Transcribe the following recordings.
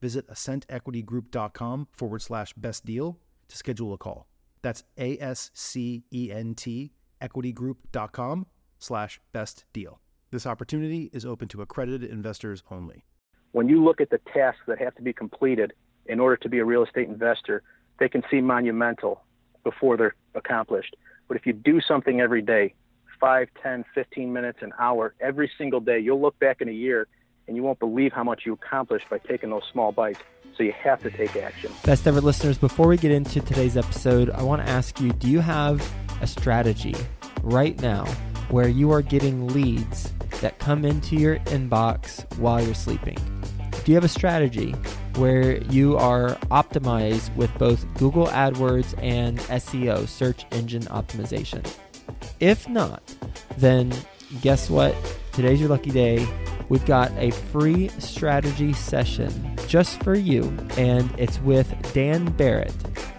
visit ascentequitygroup.com forward slash best deal to schedule a call. That's A S C E N T equitygroup.com slash best deal. This opportunity is open to accredited investors only. When you look at the tasks that have to be completed in order to be a real estate investor, they can seem monumental before they're accomplished. But if you do something every day, 5, 10, 15 minutes, an hour, every single day, you'll look back in a year and you won't believe how much you accomplished by taking those small bites. So you have to take action. Best ever listeners, before we get into today's episode, I want to ask you do you have a strategy right now where you are getting leads that come into your inbox while you're sleeping? Do you have a strategy where you are optimized with both Google AdWords and SEO, search engine optimization? If not, then guess what? Today's your lucky day we've got a free strategy session just for you, and it's with Dan Barrett.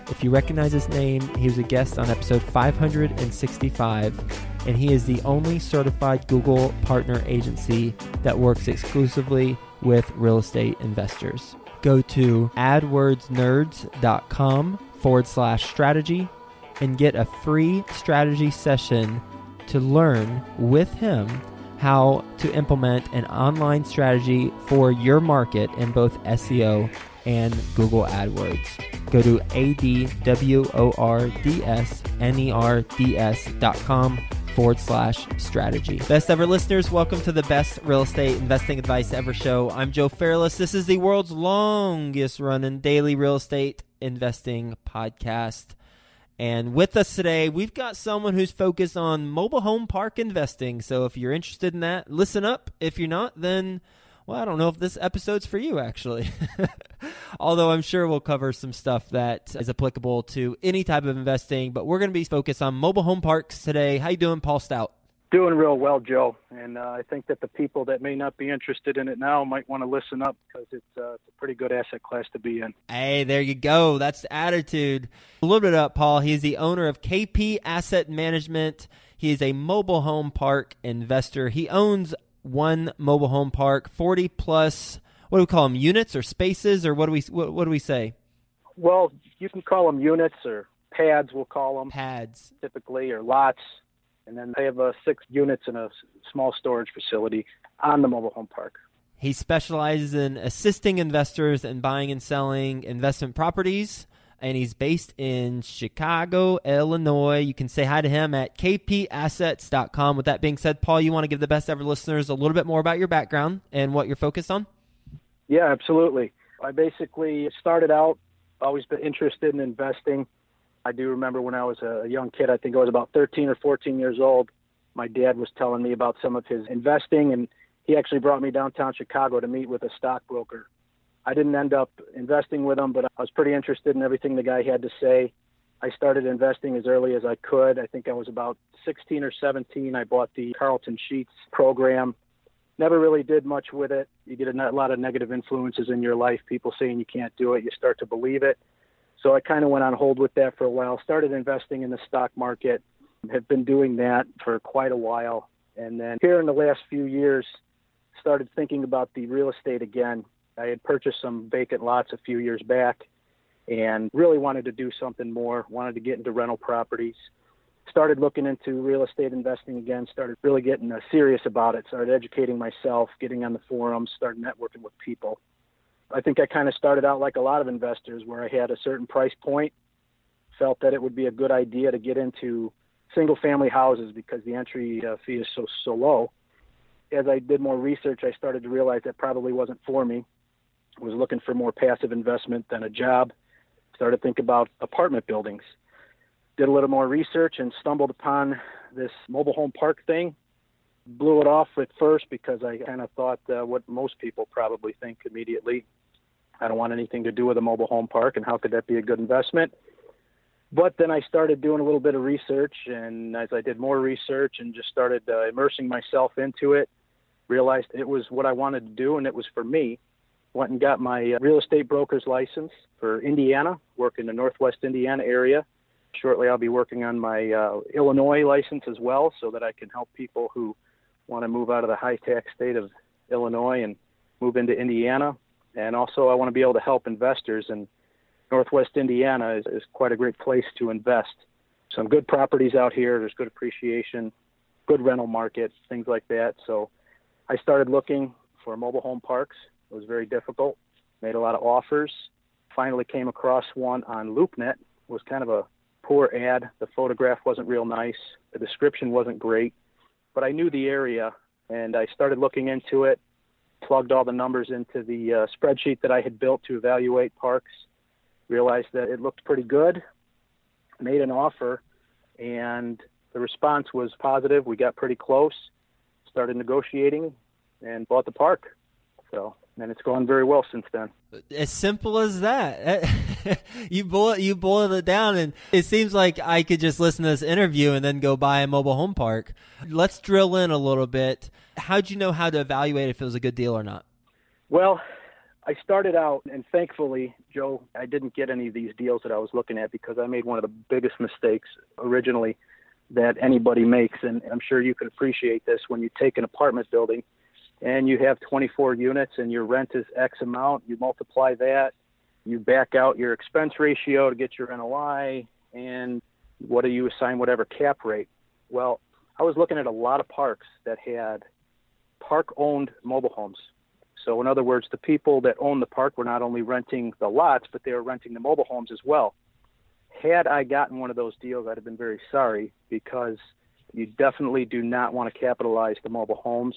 If you recognize his name, he was a guest on episode 565, and he is the only certified Google partner agency that works exclusively with real estate investors. Go to adwordsnerds.com forward slash strategy and get a free strategy session to learn with him how to implement an online strategy for your market in both SEO and Google AdWords. Go to adwordsnerds.com forward slash strategy. Best ever listeners, welcome to the best real estate investing advice ever show. I'm Joe Fairless. This is the world's longest running daily real estate investing podcast. And with us today, we've got someone who's focused on mobile home park investing. So if you're interested in that, listen up. If you're not, then, well, I don't know if this episode's for you, actually. Although I'm sure we'll cover some stuff that is applicable to any type of investing. But we're going to be focused on mobile home parks today. How you doing, Paul Stout? Doing real well, Joe. And uh, I think that the people that may not be interested in it now might want to listen up because it's, uh, it's a pretty good asset class to be in. Hey, there you go. That's the attitude. A little bit up, Paul. He's the owner of KP Asset Management. He is a mobile home park investor. He owns one mobile home park, 40 plus, what do we call them, units or spaces, or what do we, what, what do we say? Well, you can call them units or pads, we'll call them. Pads. Typically, or lots and then they have uh, six units in a small storage facility on the mobile home park. He specializes in assisting investors in buying and selling investment properties, and he's based in Chicago, Illinois. You can say hi to him at kpassets.com. With that being said, Paul, you want to give the best ever listeners a little bit more about your background and what you're focused on? Yeah, absolutely. I basically started out always been interested in investing I do remember when I was a young kid, I think I was about 13 or 14 years old, my dad was telling me about some of his investing, and he actually brought me downtown Chicago to meet with a stockbroker. I didn't end up investing with him, but I was pretty interested in everything the guy had to say. I started investing as early as I could. I think I was about 16 or 17. I bought the Carleton Sheets program. Never really did much with it. You get a lot of negative influences in your life, people saying you can't do it. You start to believe it. So I kind of went on hold with that for a while, started investing in the stock market, have been doing that for quite a while. And then here in the last few years, started thinking about the real estate again. I had purchased some vacant lots a few years back and really wanted to do something more, wanted to get into rental properties. Started looking into real estate investing again, started really getting serious about it, started educating myself, getting on the forums, started networking with people I think I kind of started out like a lot of investors where I had a certain price point, felt that it would be a good idea to get into single family houses because the entry uh, fee is so so low. As I did more research, I started to realize that probably wasn't for me. I was looking for more passive investment than a job. Started to think about apartment buildings. Did a little more research and stumbled upon this mobile home park thing. Blew it off at first because I kind of thought uh, what most people probably think immediately. I don't want anything to do with a mobile home park, and how could that be a good investment? But then I started doing a little bit of research, and as I did more research and just started uh, immersing myself into it, realized it was what I wanted to do and it was for me. Went and got my uh, real estate broker's license for Indiana, work in the Northwest Indiana area. Shortly, I'll be working on my uh, Illinois license as well, so that I can help people who want to move out of the high tax state of Illinois and move into Indiana. And also, I want to be able to help investors and Northwest Indiana is, is quite a great place to invest. Some good properties out here. There's good appreciation, good rental markets, things like that. So I started looking for mobile home parks. It was very difficult. Made a lot of offers. Finally came across one on LoopNet. It was kind of a poor ad. The photograph wasn't real nice. The description wasn't great. But I knew the area and I started looking into it. Plugged all the numbers into the uh, spreadsheet that I had built to evaluate parks realized that it looked pretty good, made an offer, and the response was positive. We got pretty close, started negotiating, and bought the park. So, and it's gone very well since then. As simple as that. you boil you boil it down, and it seems like I could just listen to this interview and then go buy a mobile home park. Let's drill in a little bit. How'd you know how to evaluate if it was a good deal or not? Well, I started out, and thankfully, Joe, I didn't get any of these deals that I was looking at because I made one of the biggest mistakes originally that anybody makes. And I'm sure you can appreciate this when you take an apartment building and you have 24 units and your rent is X amount, you multiply that, you back out your expense ratio to get your NOI, and what do you assign whatever cap rate? Well, I was looking at a lot of parks that had park owned mobile homes so, in other words, the people that own the park were not only renting the lots, but they were renting the mobile homes as well. Had I gotten one of those deals, I'd have been very sorry because you definitely do not want to capitalize the mobile homes.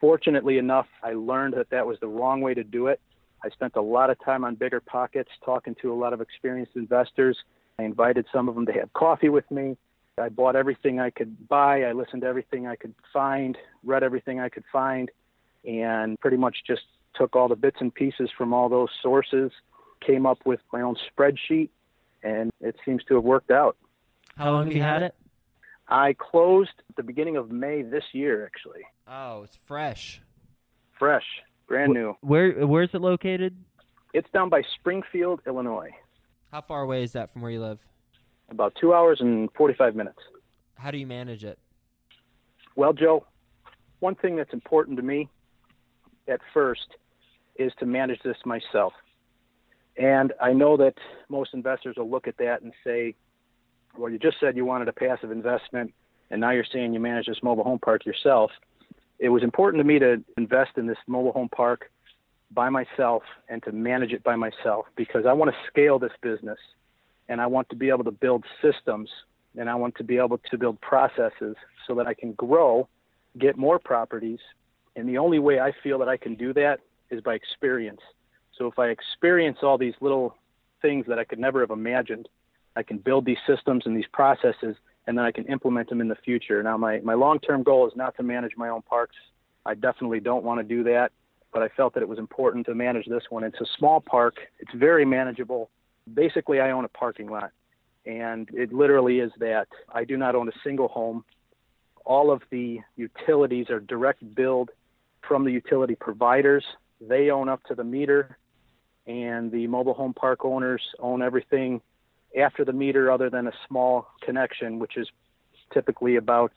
Fortunately enough, I learned that that was the wrong way to do it. I spent a lot of time on Bigger Pockets talking to a lot of experienced investors. I invited some of them to have coffee with me. I bought everything I could buy. I listened to everything I could find, read everything I could find and pretty much just took all the bits and pieces from all those sources, came up with my own spreadsheet, and it seems to have worked out. How long have you had it? I closed at the beginning of May this year, actually. Oh, it's fresh. Fresh, brand new. Where Where is it located? It's down by Springfield, Illinois. How far away is that from where you live? About two hours and 45 minutes. How do you manage it? Well, Joe, one thing that's important to me at first is to manage this myself. And I know that most investors will look at that and say, well, you just said you wanted a passive investment, and now you're saying you manage this mobile home park yourself. It was important to me to invest in this mobile home park by myself and to manage it by myself because I want to scale this business and I want to be able to build systems and I want to be able to build processes so that I can grow, get more properties, and the only way I feel that I can do that is by experience. So if I experience all these little things that I could never have imagined, I can build these systems and these processes and then I can implement them in the future. Now my, my long term goal is not to manage my own parks. I definitely don't want to do that, but I felt that it was important to manage this one. It's a small park, it's very manageable. Basically I own a parking lot. And it literally is that. I do not own a single home. All of the utilities are direct billed from the utility providers. They own up to the meter, and the mobile home park owners own everything after the meter, other than a small connection, which is typically about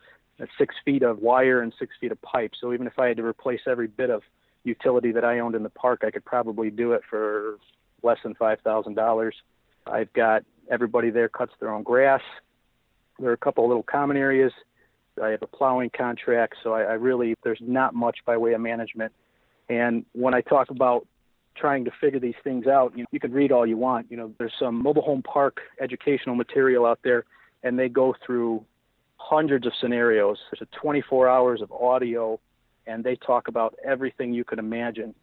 six feet of wire and six feet of pipe. So even if I had to replace every bit of utility that I owned in the park, I could probably do it for less than five thousand dollars. I've got everybody there cuts their own grass. There are a couple of little common areas I have a plowing contract, so I, I really there's not much by way of management. And when I talk about trying to figure these things out. You, know, you can read all you want. You know, there's some mobile home park educational material out there, and they go through hundreds of scenarios. There's a 24 hours of audio, and they talk about everything you can imagine.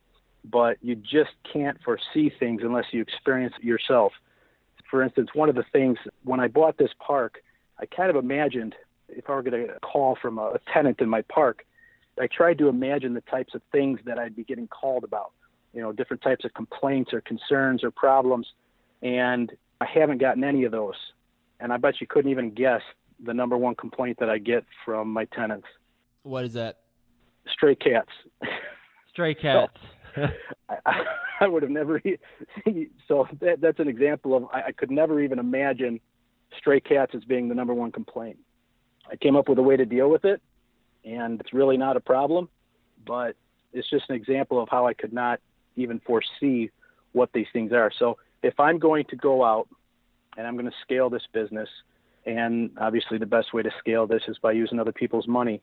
But you just can't foresee things unless you experience it yourself. For instance, one of the things when I bought this park, I kind of imagined if I were going to get a call from a tenant in my park, I tried to imagine the types of things that I'd be getting called about, you know, different types of complaints or concerns or problems. And I haven't gotten any of those. And I bet you couldn't even guess the number one complaint that I get from my tenants. What is that? Stray cats. Stray cats. so, I, I, would have never. So that, that's an example of I, I could never even imagine stray cats as being the number one complaint. I came up with a way to deal with it, and it's really not a problem, but it's just an example of how I could not even foresee what these things are. So if I'm going to go out and I'm going to scale this business, and obviously the best way to scale this is by using other people's money,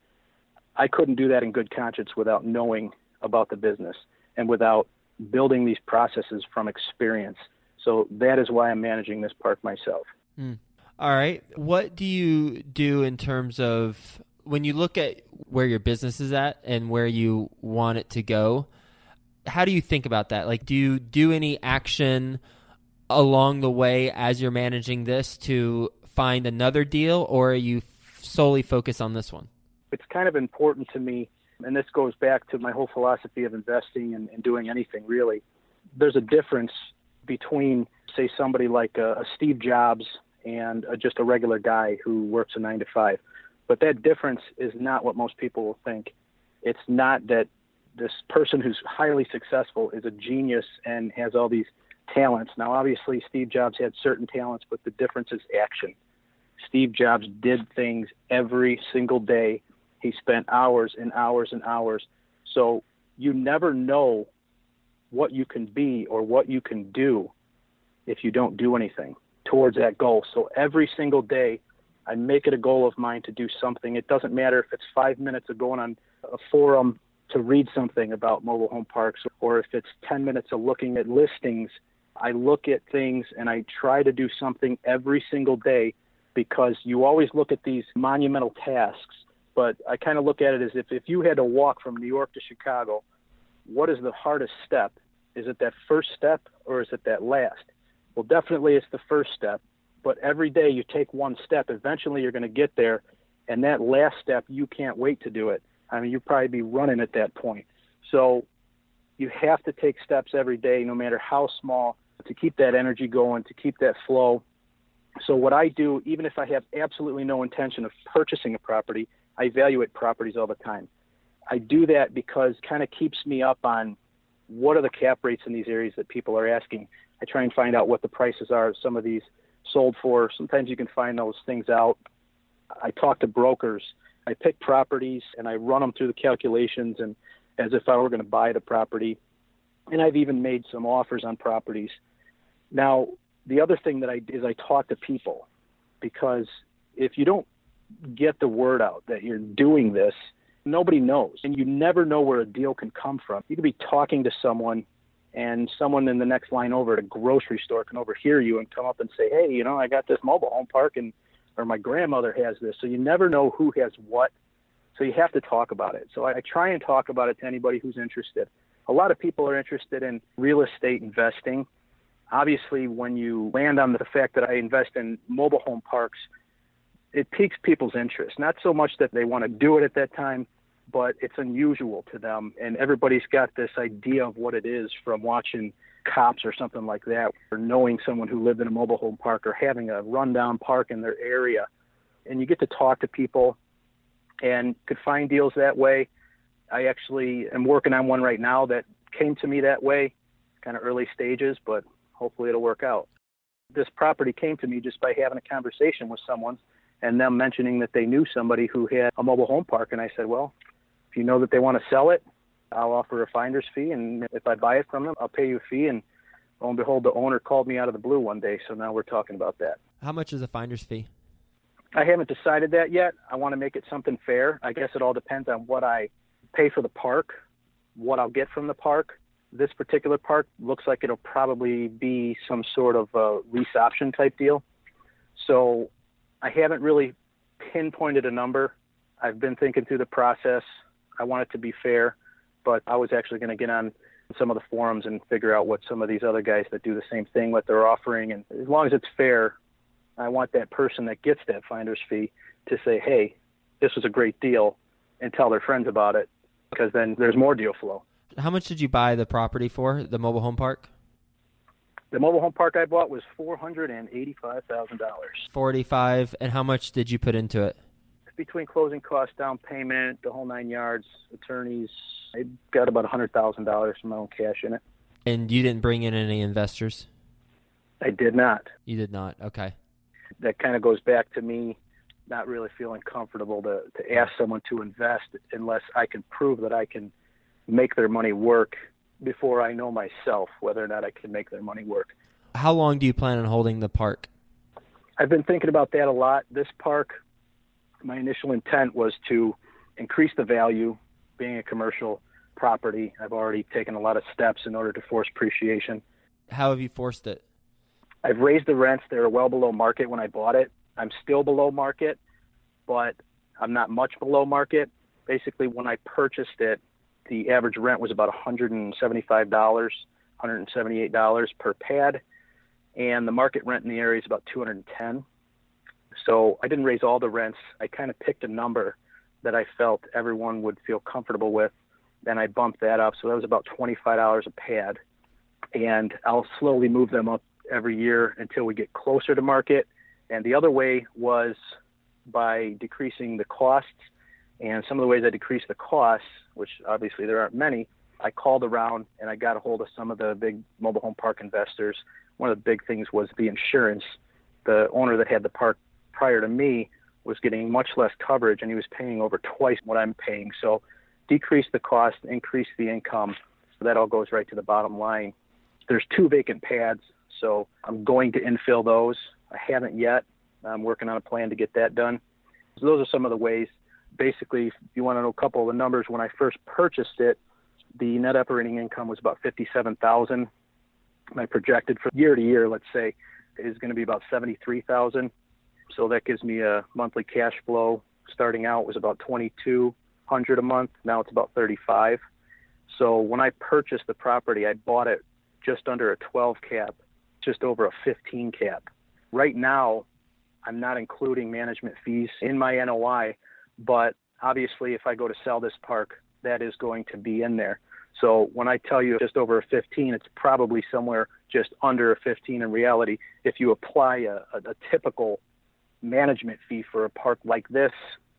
I couldn't do that in good conscience without knowing about the business and without building these processes from experience. So that is why I'm managing this park myself. Mm. All right. What do you do in terms of when you look at where your business is at and where you want it to go? How do you think about that? Like, do you do any action along the way as you're managing this to find another deal, or are you solely focused on this one? It's kind of important to me, and this goes back to my whole philosophy of investing and, and doing anything really. There's a difference between, say, somebody like a, a Steve Jobs and uh, just a regular guy who works a nine to five. But that difference is not what most people will think. It's not that this person who's highly successful is a genius and has all these talents. Now, obviously, Steve Jobs had certain talents, but the difference is action. Steve Jobs did things every single day. He spent hours and hours and hours. So you never know what you can be or what you can do if you don't do anything towards that goal. So every single day, I make it a goal of mine to do something. It doesn't matter if it's five minutes of going on a forum to read something about mobile home parks or if it's 10 minutes of looking at listings. I look at things and I try to do something every single day because you always look at these monumental tasks. But I kind of look at it as if, if you had to walk from New York to Chicago, what is the hardest step? Is it that first step or is it that last? Well, definitely it's the first step, but every day you take one step, eventually you're going to get there. And that last step, you can't wait to do it. I mean, you'd probably be running at that point. So you have to take steps every day, no matter how small, to keep that energy going, to keep that flow. So what I do, even if I have absolutely no intention of purchasing a property, I evaluate properties all the time. I do that because kind of keeps me up on what are the cap rates in these areas that people are asking. I try and find out what the prices are of some of these sold for. Sometimes you can find those things out. I talk to brokers. I pick properties and I run them through the calculations and as if I were going to buy the property. And I've even made some offers on properties. Now, the other thing that I is I talk to people because if you don't get the word out that you're doing this, nobody knows. And you never know where a deal can come from. You could be talking to someone and someone in the next line over at a grocery store can overhear you and come up and say, "Hey, you know, I got this mobile home park and or my grandmother has this." So you never know who has what. So you have to talk about it. So I, try and talk about it to anybody who's interested. A lot of people are interested in real estate investing. Obviously, when you land on the fact that I invest in mobile home parks, it piques people's interest. Not so much that they want to do it at that time, but it's unusual to them. And everybody's got this idea of what it is from watching cops or something like that, or knowing someone who lived in a mobile home park or having a rundown park in their area. And you get to talk to people and could find deals that way. I actually am working on one right now that came to me that way, kind of early stages, but hopefully it'll work out. This property came to me just by having a conversation with someone and them mentioning that they knew somebody who had a mobile home park. And I said, well, if you know that they want to sell it, I'll offer a finder's fee, and if I buy it from them, I'll pay you a fee. And lo and behold, the owner called me out of the blue one day, so now we're talking about that. How much is a finder's fee? I haven't decided that yet. I want to make it something fair. I guess it all depends on what I pay for the park, what I'll get from the park, This particular park looks like it'll probably be some sort of a lease option type deal. So I haven't really pinpointed a number. I've been thinking through the process. I want it to be fair, but I was actually going to get on some of the forums and figure out what some of these other guys that do the same thing what they're offering and as long as it's fair i want that person that gets that finder's fee to say hey this was a great deal and tell their friends about it because then there's more deal flow How much did you buy the property for, the mobile home park? the mobile home park i bought was $485000 45 and how much did you put into it? between closing costs down payment the whole nine yards attorneys i got about $100000 from my own cash in it And you didn't bring in any investors? i did not You did not. Okay. that kind of goes back to me not really feeling comfortable to, to ask someone to invest unless I can prove that I can make their money work before I know myself whether or not I can make their money work. How long do you plan on holding the park? I've been thinking about that a lot. This park, my initial intent was to increase the value, being a commercial property. I've already taken a lot of steps in order to force appreciation. How have you forced it? I've raised the rents. They were well below market when I bought it. I'm still below market, but I'm not much below market. Basically, when I purchased it, the average rent was about $175, $178 per pad, and the market rent in the area is about 210. So I didn't raise all the rents. I kind of picked a number that I felt everyone would feel comfortable with. Then I bumped that up, so that was about $25 a pad, and I'll slowly move them up every year until we get closer to market. And the other way was by decreasing the costs. And some of the ways I decreased the costs, which obviously there aren't many, I called around and I got a hold of some of the big mobile home park investors. One of the big things was the insurance. The owner that had the park prior to me was getting much less coverage and he was paying over twice what I'm paying. So decrease the cost, increase the income. So that all goes right to the bottom line. There's two vacant pads, so I'm going to infill those. I haven't yet. I'm working on a plan to get that done. So those are some of the ways. Basically, if you want to know a couple of the numbers, when I first purchased it, the net operating income was about 57,000. My projected for year to year, let's say, is going to be about 73,000. So that gives me a monthly cash flow. Starting out was about 2,200 a month. Now it's about 35. So when I purchased the property, I bought it just under a 12 cap, just over a 15 cap. Right now, I'm not including management fees in my NOI, but obviously, if I go to sell this park, that is going to be in there. So when I tell you just over a 15, it's probably somewhere just under a 15 in reality. If you apply a, a, a typical management fee for a park like this,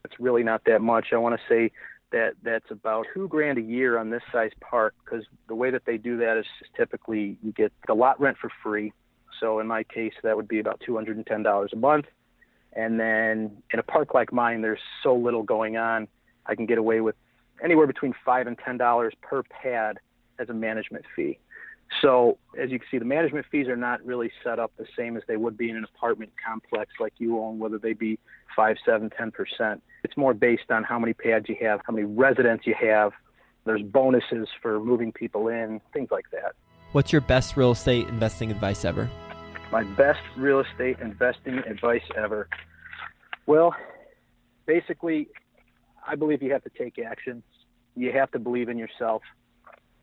it's really not that much. I want to say that that's about two grand a year on this size park because the way that they do that is typically you get the lot rent for free. So in my case, that would be about $210 a month. And then in a park like mine, there's so little going on. I can get away with anywhere between five and ten dollars per pad as a management fee. So as you can see, the management fees are not really set up the same as they would be in an apartment complex like you own, whether they be five, seven, ten percent. It's more based on how many pads you have, how many residents you have. There's bonuses for moving people in, things like that. What's your best real estate investing advice ever? My best real estate investing advice ever. Well, basically, I believe you have to take action. You have to believe in yourself.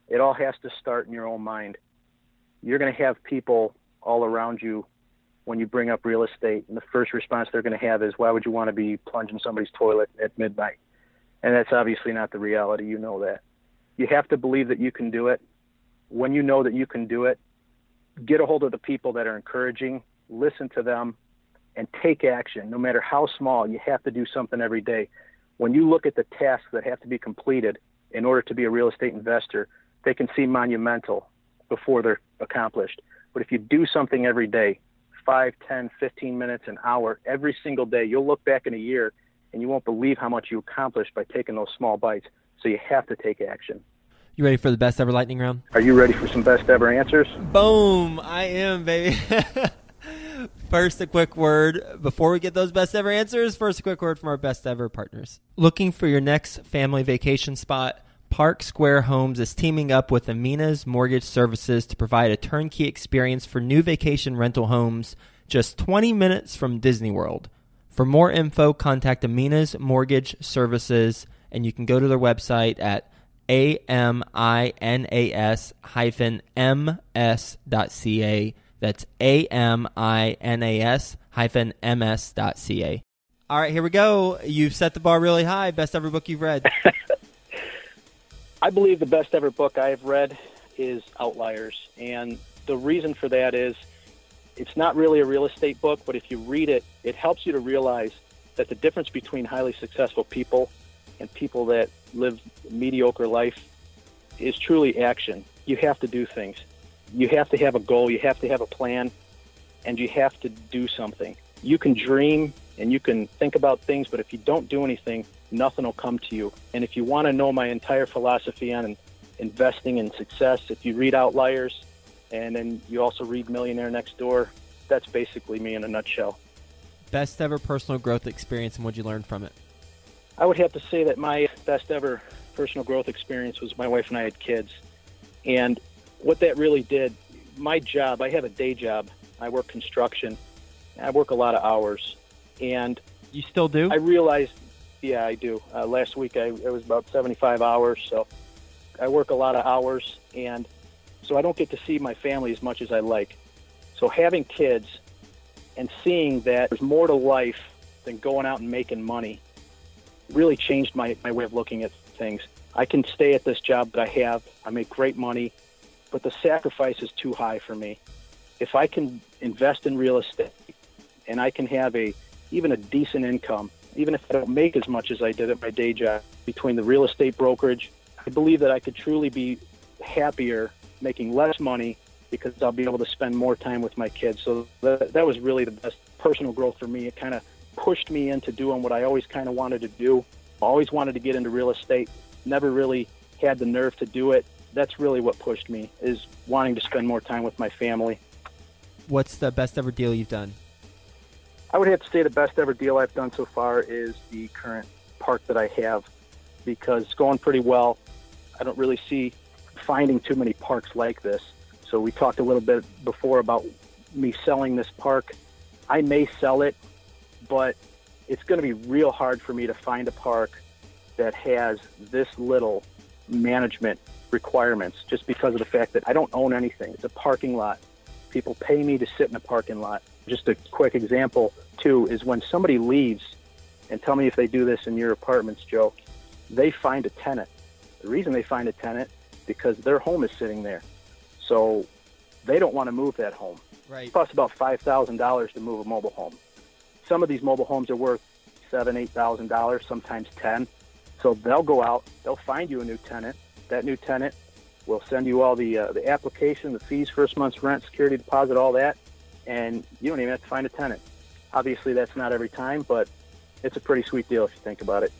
It all has to start in your own mind. You're going to have people all around you when you bring up real estate, and the first response they're going to have is, Why would you want to be plunging somebody's toilet at midnight? And that's obviously not the reality. You know that. You have to believe that you can do it. When you know that you can do it, get a hold of the people that are encouraging, listen to them, and take action. No matter how small, you have to do something every day. When you look at the tasks that have to be completed in order to be a real estate investor, they can seem monumental before they're accomplished. But if you do something every day, 5, 10, 15 minutes, an hour, every single day, you'll look back in a year and you won't believe how much you accomplished by taking those small bites. So you have to take action. You ready for the best ever lightning round? Are you ready for some best ever answers? Boom! I am, baby. first, a quick word before we get those best ever answers. First, a quick word from our best ever partners. Looking for your next family vacation spot? Park Square Homes is teaming up with Amina's Mortgage Services to provide a turnkey experience for new vacation rental homes just 20 minutes from Disney World. For more info, contact Amina's Mortgage Services, and you can go to their website at A-M-I-N-A-S hyphen M-S.ca. That's A-M-I-N-A-S hyphen M-S.ca. All right, here we go. You've set the bar really high. Best ever book you've read. I believe the best ever book I have read is Outliers. And the reason for that is it's not really a real estate book, but if you read it, it helps you to realize that the difference between highly successful people and people that live mediocre life is truly action. You have to do things. You have to have a goal, you have to have a plan, and you have to do something. You can dream and you can think about things, but if you don't do anything, nothing will come to you. And if you want to know my entire philosophy on investing in success, if you read Outliers and then you also read Millionaire Next Door, that's basically me in a nutshell. Best ever personal growth experience and what you learn from it? I would have to say that my best ever personal growth experience was my wife and I had kids. And what that really did, my job, I have a day job. I work construction. I work a lot of hours. And you still do? I realized, yeah, I do. Uh, last week I it was about 75 hours, so I work a lot of hours, and so I don't get to see my family as much as I like. So having kids and seeing that there's more to life than going out and making money really changed my, my way of looking at things. I can stay at this job that I have. I make great money, but the sacrifice is too high for me. If I can invest in real estate and I can have a even a decent income, even if I don't make as much as I did at my day job between the real estate brokerage, I believe that I could truly be happier making less money because I'll be able to spend more time with my kids. So that, that was really the best personal growth for me. It kind of pushed me into doing what I always kind of wanted to do. Always wanted to get into real estate, never really had the nerve to do it. That's really what pushed me is wanting to spend more time with my family. What's the best ever deal you've done? I would have to say the best ever deal I've done so far is the current park that I have because it's going pretty well. I don't really see finding too many parks like this. So we talked a little bit before about me selling this park. I may sell it, but it's going to be real hard for me to find a park that has this little management requirements just because of the fact that I don't own anything. It's a parking lot. People pay me to sit in a parking lot. Just a quick example, too, is when somebody leaves, and tell me if they do this in your apartments, Joe, they find a tenant. The reason they find a tenant because their home is sitting there. So they don't want to move that home. Right. It costs about five thousand dollars to move a mobile home. Some of these mobile homes are worth seven, eight thousand dollars, sometimes ten. So they'll go out, they'll find you a new tenant. That new tenant will send you all the uh, the application, the fees, first month's rent, security deposit, all that, and you don't even have to find a tenant. Obviously, that's not every time, but it's a pretty sweet deal if you think about it.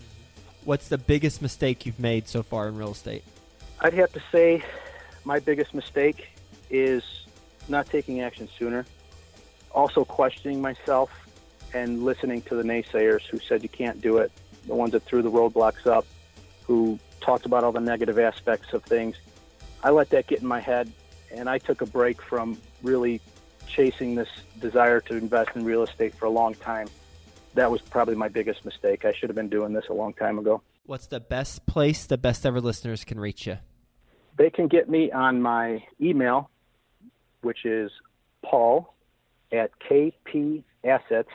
What's the biggest mistake you've made so far in real estate? I'd have to say my biggest mistake is not taking action sooner. Also questioning myself and listening to the naysayers who said you can't do it, the ones that threw the roadblocks up, who talked about all the negative aspects of things. I let that get in my head and I took a break from really chasing this desire to invest in real estate for a long time. That was probably my biggest mistake. I should have been doing this a long time ago. What's the best place the best ever listeners can reach you? They can get me on my email, which is paul at kpassets.com.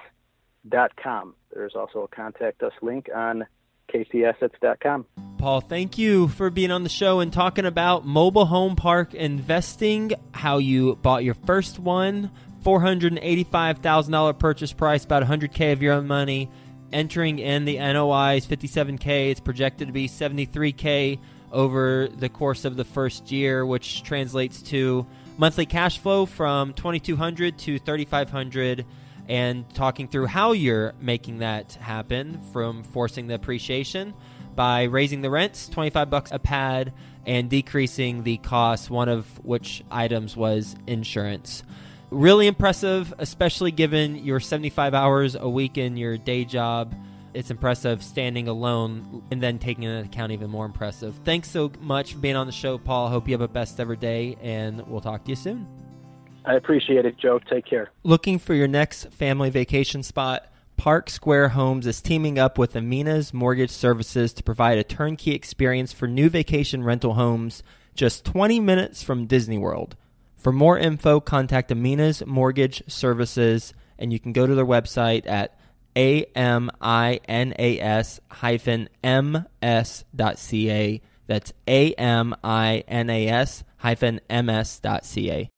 There's also a contact us link on kpassets.com. Paul, thank you for being on the show and talking about mobile home park investing, how you bought your first one, $485,000 purchase price, about 100K of your own money, entering in the NOI is 57K. It's projected to be 73K over the course of the first year, which translates to monthly cash flow from 2200 to 3500 and talking through how you're making that happen from forcing the appreciation by raising the rents 25 bucks a pad and decreasing the cost one of which items was insurance really impressive especially given your 75 hours a week in your day job it's impressive standing alone and then taking into account even more impressive. Thanks so much for being on the show, Paul. Hope you have a best ever day, and we'll talk to you soon. I appreciate it, Joe. Take care. Looking for your next family vacation spot? Park Square Homes is teaming up with Amina's Mortgage Services to provide a turnkey experience for new vacation rental homes just 20 minutes from Disney World. For more info, contact Amina's Mortgage Services, and you can go to their website at aminas hyphen ms.ca. That's aminas hyphen ms.ca.